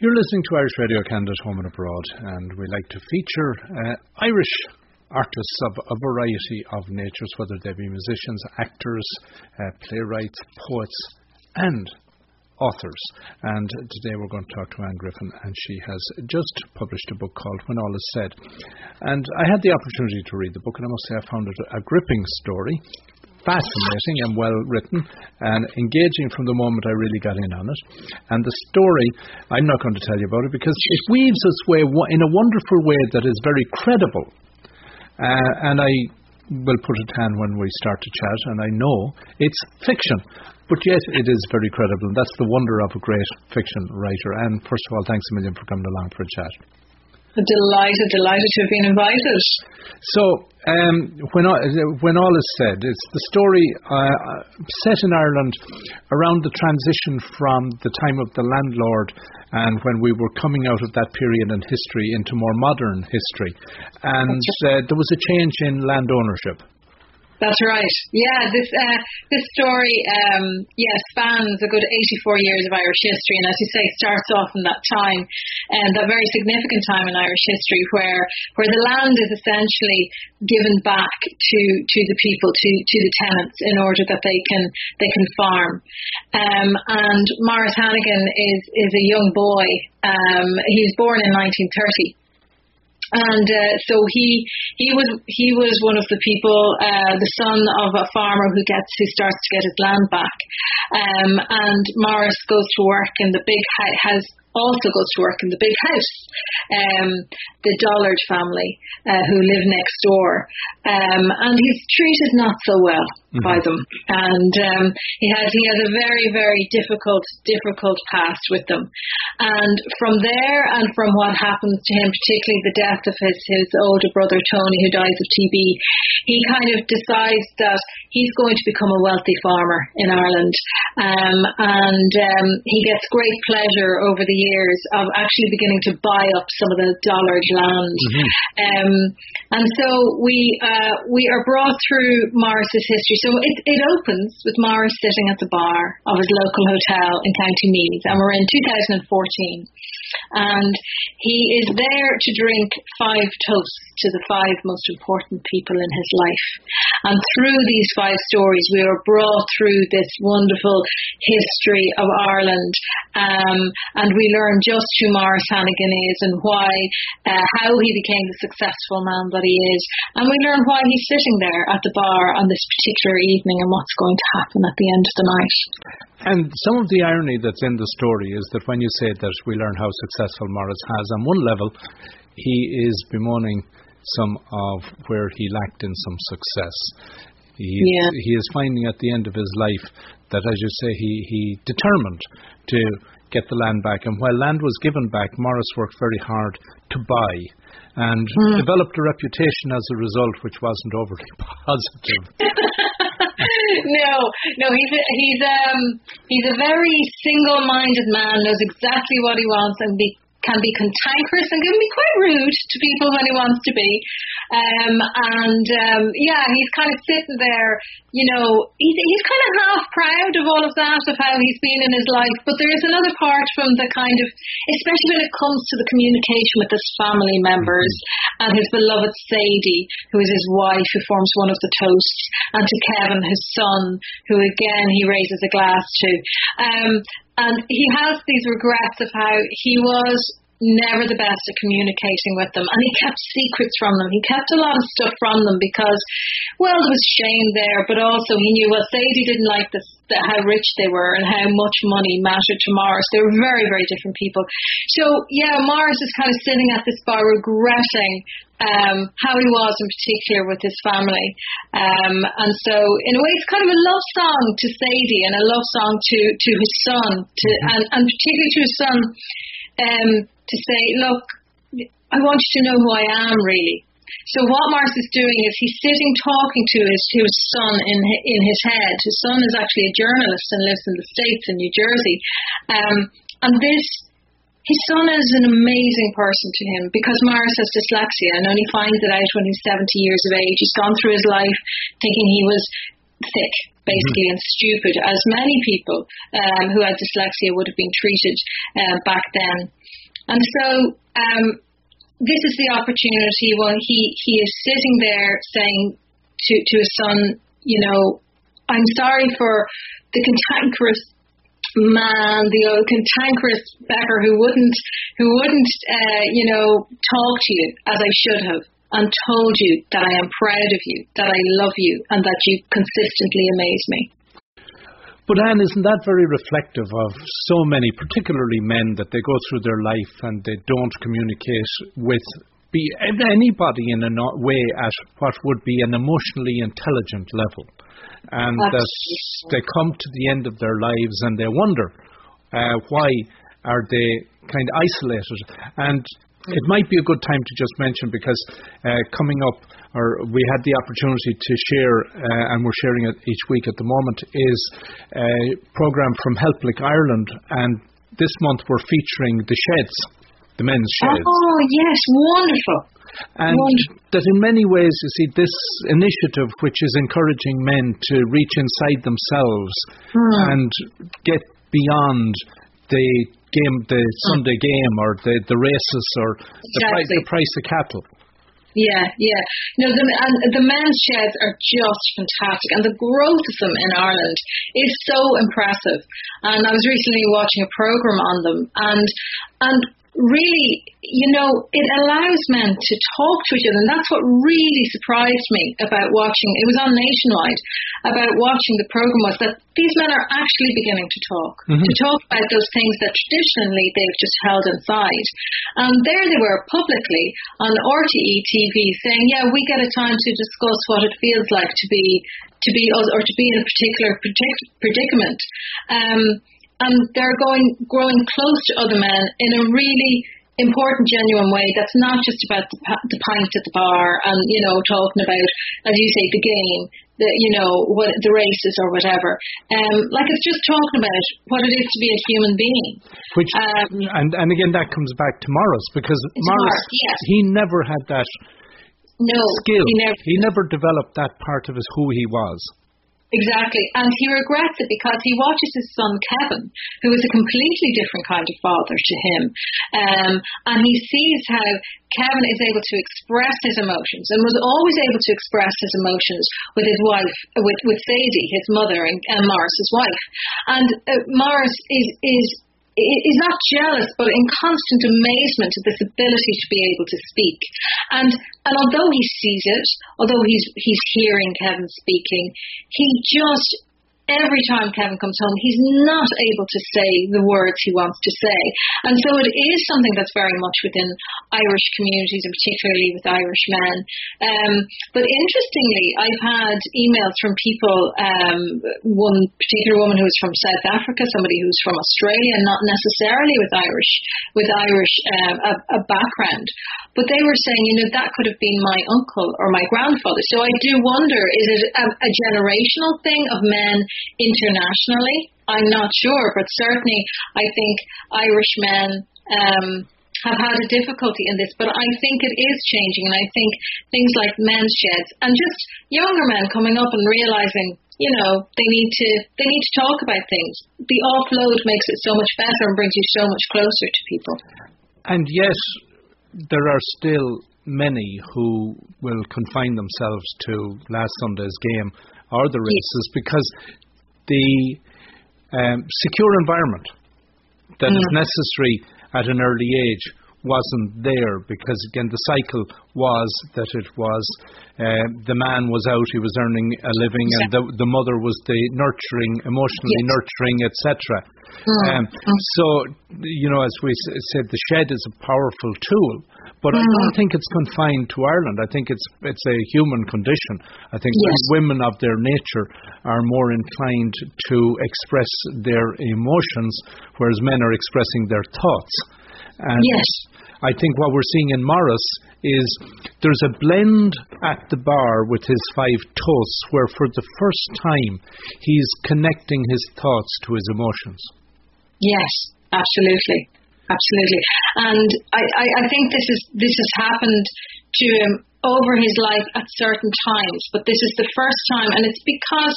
You're listening to Irish Radio Canada Home and Abroad, and we like to feature uh, Irish artists of a variety of natures, whether they be musicians, actors, uh, playwrights, poets, and authors. And today we're going to talk to Anne Griffin, and she has just published a book called When All Is Said. And I had the opportunity to read the book, and I must say I found it a gripping story fascinating and well written and engaging from the moment I really got in on it. And the story, I'm not going to tell you about it because it weaves its way in a wonderful way that is very credible. Uh, and I will put it down when we start to chat, and I know it's fiction, but yet it is very credible. And that's the wonder of a great fiction writer. And first of all, thanks a million for coming along for a chat. Delighted, delighted to have been invited. So, um, when all, when all is said, it's the story uh, set in Ireland around the transition from the time of the landlord and when we were coming out of that period in history into more modern history, and uh, there was a change in land ownership. That's right. Yeah, this uh, this story, um, yeah, spans a good 84 years of Irish history, and as you say, starts off in that time, and that very significant time in Irish history where where the land is essentially given back to to the people, to to the tenants, in order that they can they can farm. Um, and Maurice Hannigan is is a young boy. Um, he was born in 1930 and uh, so he he was he was one of the people, uh, the son of a farmer who gets who starts to get his land back, um, and Maurice goes to work in the big house also goes to work in the big house. Um, the Dollard family uh, who live next door, um, and he's treated not so well mm-hmm. by them, and um, he has he has a very very difficult difficult past with them, and from there and from what happens to him, particularly the death of his his older brother Tony who dies of TB, he kind of decides that he's going to become a wealthy farmer in Ireland, um, and um, he gets great pleasure over the years of actually beginning to buy up some of the Dollard land. Mm-hmm. Um, and so we uh, we are brought through Maurice's history. So it, it opens with Maurice sitting at the bar of his local hotel in County Meath, and we're in 2014 and he is there to drink five toasts to the five most important people in his life. And through these five stories, we are brought through this wonderful history of Ireland, um, and we learn just who Maurice Hannigan is and why, uh, how he became the successful man that he is, and we learn why he's sitting there at the bar on this particular evening and what's going to happen at the end of the night. And some of the irony that's in the story is that when you say that we learn how successful Maurice has, on one level, he is bemoaning some of where he lacked in some success. He, yeah. he is finding at the end of his life that, as you say, he, he determined to get the land back. And while land was given back, Maurice worked very hard to buy and mm. developed a reputation as a result which wasn't overly positive. no, no, he's a, he's um he's a very single-minded man. Knows exactly what he wants and be can be cantankerous and can be quite rude to people when he wants to be. Um, and um, yeah, he's kind of sitting there, you know, he's, he's kind of half proud of all of that, of how he's been in his life. But there is another part from the kind of, especially when it comes to the communication with his family members and his beloved Sadie, who is his wife, who forms one of the toasts, and to Kevin, his son, who again he raises a glass to. Um, and he has these regrets of how he was never the best at communicating with them. And he kept secrets from them. He kept a lot of stuff from them because, well, there was shame there, but also he knew, well, Sadie didn't like this, the, how rich they were and how much money mattered to Maurice. They were very, very different people. So, yeah, Maurice is kind of sitting at this bar regretting um, how he was in particular with his family. Um, and so, in a way, it's kind of a love song to Sadie and a love song to, to his son, to, and, and particularly to his son, um, to say, look, I want you to know who I am, really. So what Maurice is doing is he's sitting talking to his, to his son in in his head. His son is actually a journalist and lives in the states in New Jersey, um, and this his son is an amazing person to him because Maurice has dyslexia and only finds it out when he's 70 years of age. He's gone through his life thinking he was thick basically, mm-hmm. and stupid, as many people um, who had dyslexia would have been treated uh, back then. And so um, this is the opportunity when he, he is sitting there saying to, to his son, you know, I'm sorry for the cantankerous man, the old cantankerous Becker who wouldn't, who wouldn't, uh, you know, talk to you as I should have and told you that I am proud of you, that I love you, and that you consistently amaze me. But Anne, isn't that very reflective of so many, particularly men, that they go through their life and they don't communicate with be anybody in a way at what would be an emotionally intelligent level, and they come to the end of their lives and they wonder uh, why are they kind of isolated and it might be a good time to just mention because uh, coming up, or we had the opportunity to share, uh, and we're sharing it each week at the moment, is a program from Helplik Ireland, and this month we're featuring the sheds, the men's sheds. Oh yes, wonderful. And that in many ways, you see, this initiative, which is encouraging men to reach inside themselves hmm. and get beyond the game, the Sunday game, or the the races, or the, exactly. price, the price of cattle. Yeah, yeah. No, the and the men's sheds are just fantastic, and the growth of them in Ireland is so impressive. And I was recently watching a program on them, and and really, you know, it allows men to talk to each other. And that's what really surprised me about watching, it was on Nationwide, about watching the program was that these men are actually beginning to talk, mm-hmm. to talk about those things that traditionally they've just held inside. And there they were publicly on RTE TV saying, yeah, we get a time to discuss what it feels like to be, to be, or to be in a particular predicament. Um, and they're going growing close to other men in a really important, genuine way. That's not just about the, the pint at the bar and you know talking about, as you say, the game, the you know what the races or whatever. Um, like it's just talking about what it is to be a human being. Which um, and and again that comes back to Maurice because Maurice yes. he never had that. No, skill. He never, he never developed that part of his who he was. Exactly. And he regrets it because he watches his son Kevin, who is a completely different kind of father to him. Um, and he sees how Kevin is able to express his emotions and was always able to express his emotions with his wife, with, with Sadie, his mother, and, and Maurice's wife. And uh, Maurice is, is is not jealous, but in constant amazement at this ability to be able to speak. And and although he sees it, although he's he's hearing Kevin speaking, he just every time Kevin comes home, he's not able to say the words he wants to say. And so it is something that's very much within Irish communities, and particularly with Irish men. Um, but interestingly, I've had emails from people, um, one particular woman who was from South Africa, somebody who's from Australia, not necessarily with Irish, with Irish um, a, a background, but they were saying, you know, that could have been my uncle or my grandfather. So I do wonder, is it a, a generational thing of men internationally? I'm not sure, but certainly I think Irish men um, have had a difficulty in this, but I think it is changing, and I think things like men's sheds and just younger men coming up and realizing, you know, they need to they need to talk about things. The offload makes it so much better and brings you so much closer to people. And yes, there are still many who will confine themselves to last Sunday's game or the races because the um, secure environment that mm. is necessary at an early age wasn't there because again the cycle was that it was uh, the man was out he was earning a living and the the mother was the nurturing emotionally yes. nurturing etc mm. um, mm. so you know as we said the shed is a powerful tool but mm. I don't think it's confined to Ireland I think it's it's a human condition I think yes. women of their nature are more inclined to express their emotions whereas men are expressing their thoughts and yes. I think what we're seeing in Maurice is there's a blend at the bar with his five toasts where for the first time he's connecting his thoughts to his emotions. Yes, absolutely. Absolutely. And I, I, I think this is this has happened to him over his life at certain times, but this is the first time and it's because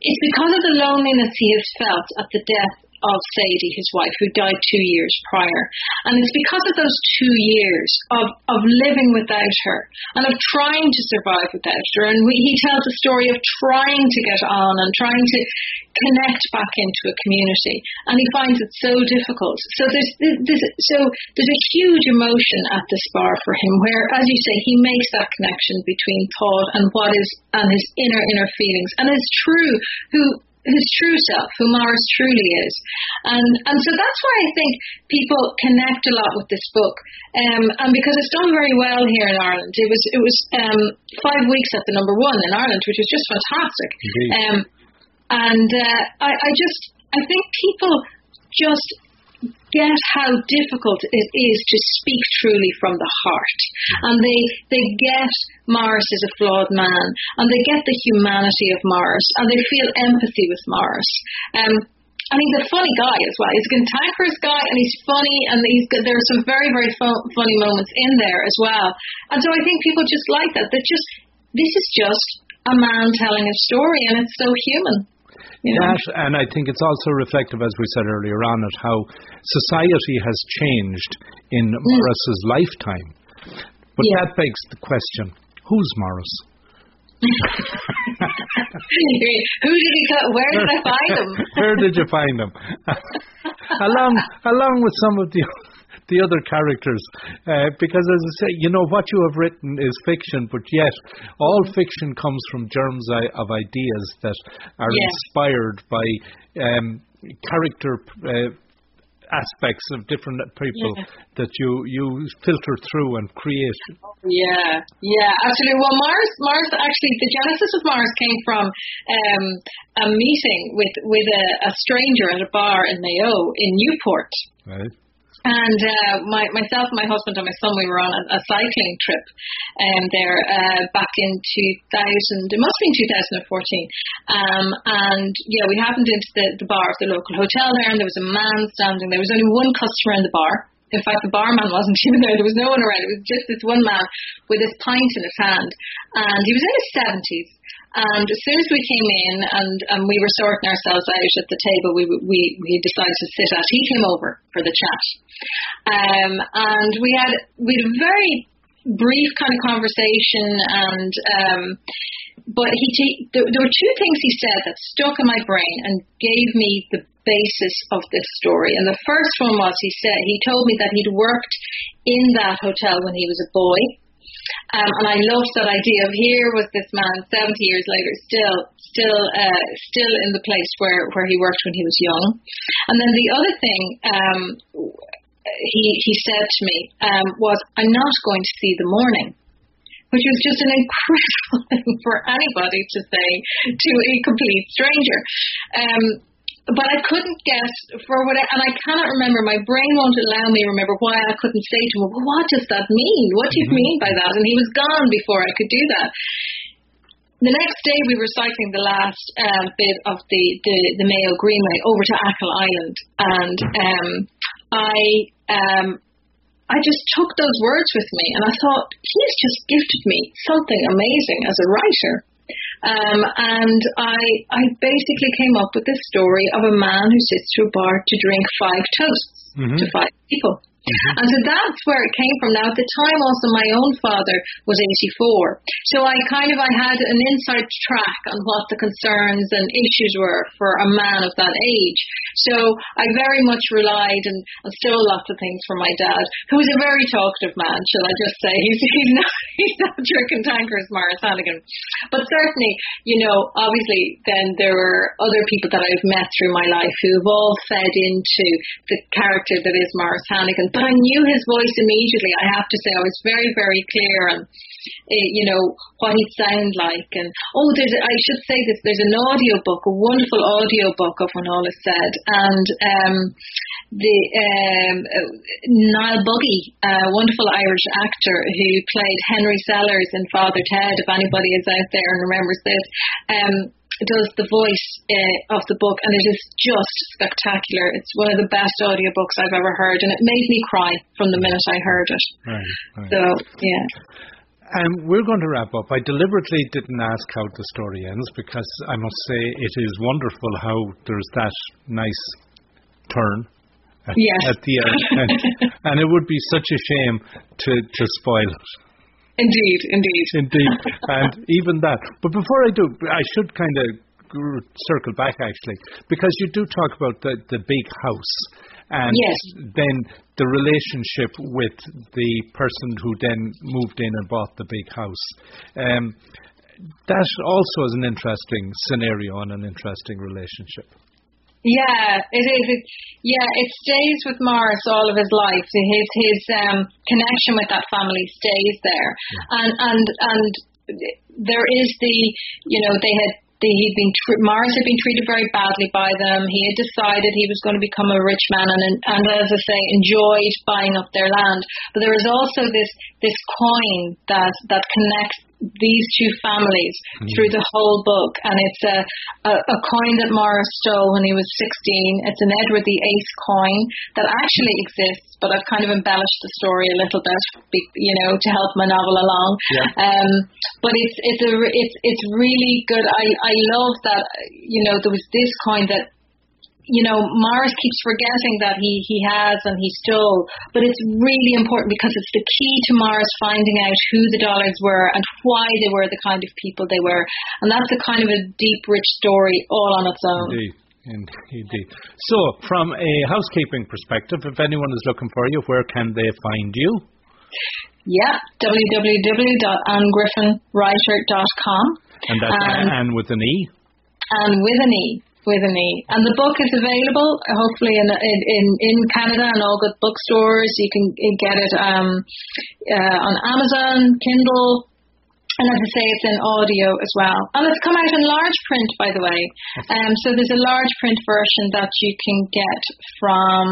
it's because of the loneliness he has felt at the death of Sadie, his wife, who died two years prior. And it's because of those two years of, of living without her and of trying to survive without her. And we, he tells a story of trying to get on and trying to connect back into a community. And he finds it so difficult. So there's, there's, so there's a huge emotion at this bar for him where, as you say, he makes that connection between thought and what is, and his inner, inner feelings. And it's true who his true self, who Maurice truly is. And and so that's why I think people connect a lot with this book. Um, and because it's done very well here in Ireland. It was it was um, five weeks at the number one in Ireland, which was just fantastic. Um, and uh, I, I just I think people just get how difficult it is to speak truly from the heart. And they, they get Maurice is a flawed man, and they get the humanity of Maurice, and they feel empathy with Maurice. Um, and he's a funny guy as well. He's a cantankerous guy, and he's funny, and he's there are some very, very fun, funny moments in there as well. And so I think people just like that. That just this is just a man telling a story, and it's so human. You know? That, and I think it's also reflective, as we said earlier on, at how society has changed in mm. Maurice's lifetime. But yeah. that begs the question: Who's Maurice? Who did he cut? Where did I find him? Where did you find him? along, along with some of the the other characters. Uh, because as I say, you know, what you have written is fiction, but yet all fiction comes from germs of ideas that are yeah. inspired by um, character. Uh, aspects of different people yeah. that you you filter through and create. Yeah, yeah, absolutely. Well, Maurice, Maurice actually, the genesis of Maurice came from um, a meeting with with a, a stranger at a bar in Mayo in Newport. Right. And uh, my, myself, my husband, and my son, we were on a, a cycling trip um, there uh, back in 2000. It must have been 2014. Um, and yeah, we happened into the, the bar of the local hotel there, and there was a man standing. There was only one customer in the bar. In fact, the barman wasn't even there. There was no one around. It was just this one man with his pint in his hand, and he was in his 70s. And as soon as we came in and, and we were sorting ourselves out at the table we, we, we decided to sit at, he came over for the chat. Um, and we had, we had a very brief kind of conversation and, um, but he, there, there were two things he said that stuck in my brain and gave me the basis of this story. And the first one was he said, he told me that he'd worked in that hotel when he was a boy um, and I loved that idea of here was this man 70 years later still still uh, still in the place where, where he worked when he was young. And then the other thing um, he he said to me um, was, "I'm not going to see the morning." Which was just an incredible thing for anybody to say to a complete stranger. Um, but I couldn't guess for what, I, and I cannot remember. My brain won't allow me to remember why I couldn't say to him, well, "What does that mean? What do you mm-hmm. mean by that?" And he was gone before I could do that. The next day, we were cycling the last um, bit of the, the the Mayo Greenway over to Achill Island, and um, I um, I just took those words with me, and I thought he's just gifted me something amazing as a writer. Um, and I, I basically came up with this story of a man who sits to a bar to drink five toasts mm-hmm. to five people. Mm-hmm. And so that's where it came from. Now at the time also my own father was 84. So I kind of, I had an inside track on what the concerns and issues were for a man of that age. So I very much relied and, and stole lots of things from my dad, who was a very talkative man, shall I just say. He's, he's not, he's not drinking tankers, Maurice Hannigan. But certainly, you know, obviously then there were other people that I've met through my life who have all fed into the character that is Maurice Hannigan but I knew his voice immediately. I have to say, I was very, very clear on, uh, you know, what he'd sound like. And oh, there's, I should say this. There's an audio book, a wonderful audio book of when all is said, and um, the um, Niall Buggy, a wonderful Irish actor who played Henry Sellers in Father Ted. If anybody is out there and remembers this. Um, does the voice uh, of the book, and it is just spectacular. It's one of the best audiobooks I've ever heard, and it made me cry from the minute I heard it. Right, right. So, yeah. And we're going to wrap up. I deliberately didn't ask how the story ends because I must say it is wonderful how there's that nice turn at, Yes. at the end. And, and it would be such a shame to, to spoil it. Indeed, indeed. Indeed. and even that. But before I do, I should kind of circle back actually, because you do talk about the, the big house. And Yes. then the relationship with the person who then moved in and bought the big house. Um, that also is an interesting scenario and an interesting relationship. Yeah, it is. It, yeah, it stays with Maurice all of his life. His his um, connection with that family stays there, and and and there is the you know they had. He'd been tr- Maurice had been treated very badly by them. He had decided he was going to become a rich man, and and as I say, enjoyed buying up their land. But there is also this this coin that that connects these two families through the whole book, and it's a, a a coin that Maurice stole when he was 16. It's an Edward the Eighth coin that actually exists, but I've kind of embellished the story a little bit, you know, to help my novel along. Yeah. Um, but it's it's a it's it's really good. I I love that you know there was this coin that you know, Maurice keeps forgetting that he, he has and he stole, but it's really important because it's the key to Maurice finding out who the Dollards were and why they were the kind of people they were. And that's a kind of a deep, rich story all on its own. Indeed. Indeed. So, from a housekeeping perspective, if anyone is looking for you, where can they find you? Yeah, www.annegriffinwriter.com And that's Um, Anne with an E. and with an E. With an E. And the book is available, hopefully, in in in Canada and all good bookstores. You can get it um, uh, on Amazon, Kindle, and as I say, it's in audio as well. And it's come out in large print, by the way. Um, so there's a large print version that you can get from,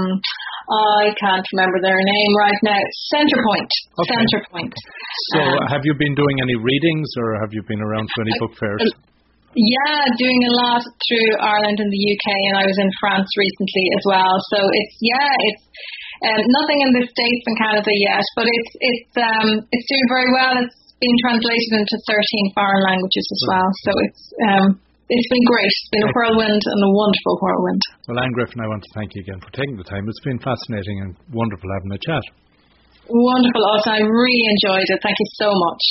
I can't remember their name right now, Centrepoint. Okay. Centrepoint. So, Um, have you been doing any readings or have you been around to any book fairs? Yeah, doing a lot through Ireland and the UK, and I was in France recently as well. So it's yeah, it's um, nothing in the states and Canada yet, but it's it's um, it's doing very well. It's been translated into 13 foreign languages as well. So it's um, it's been great. It's been a whirlwind and a wonderful whirlwind. Well, Anne Griffin, I want to thank you again for taking the time. It's been fascinating and wonderful having a chat. Wonderful. I really enjoyed it. Thank you so much.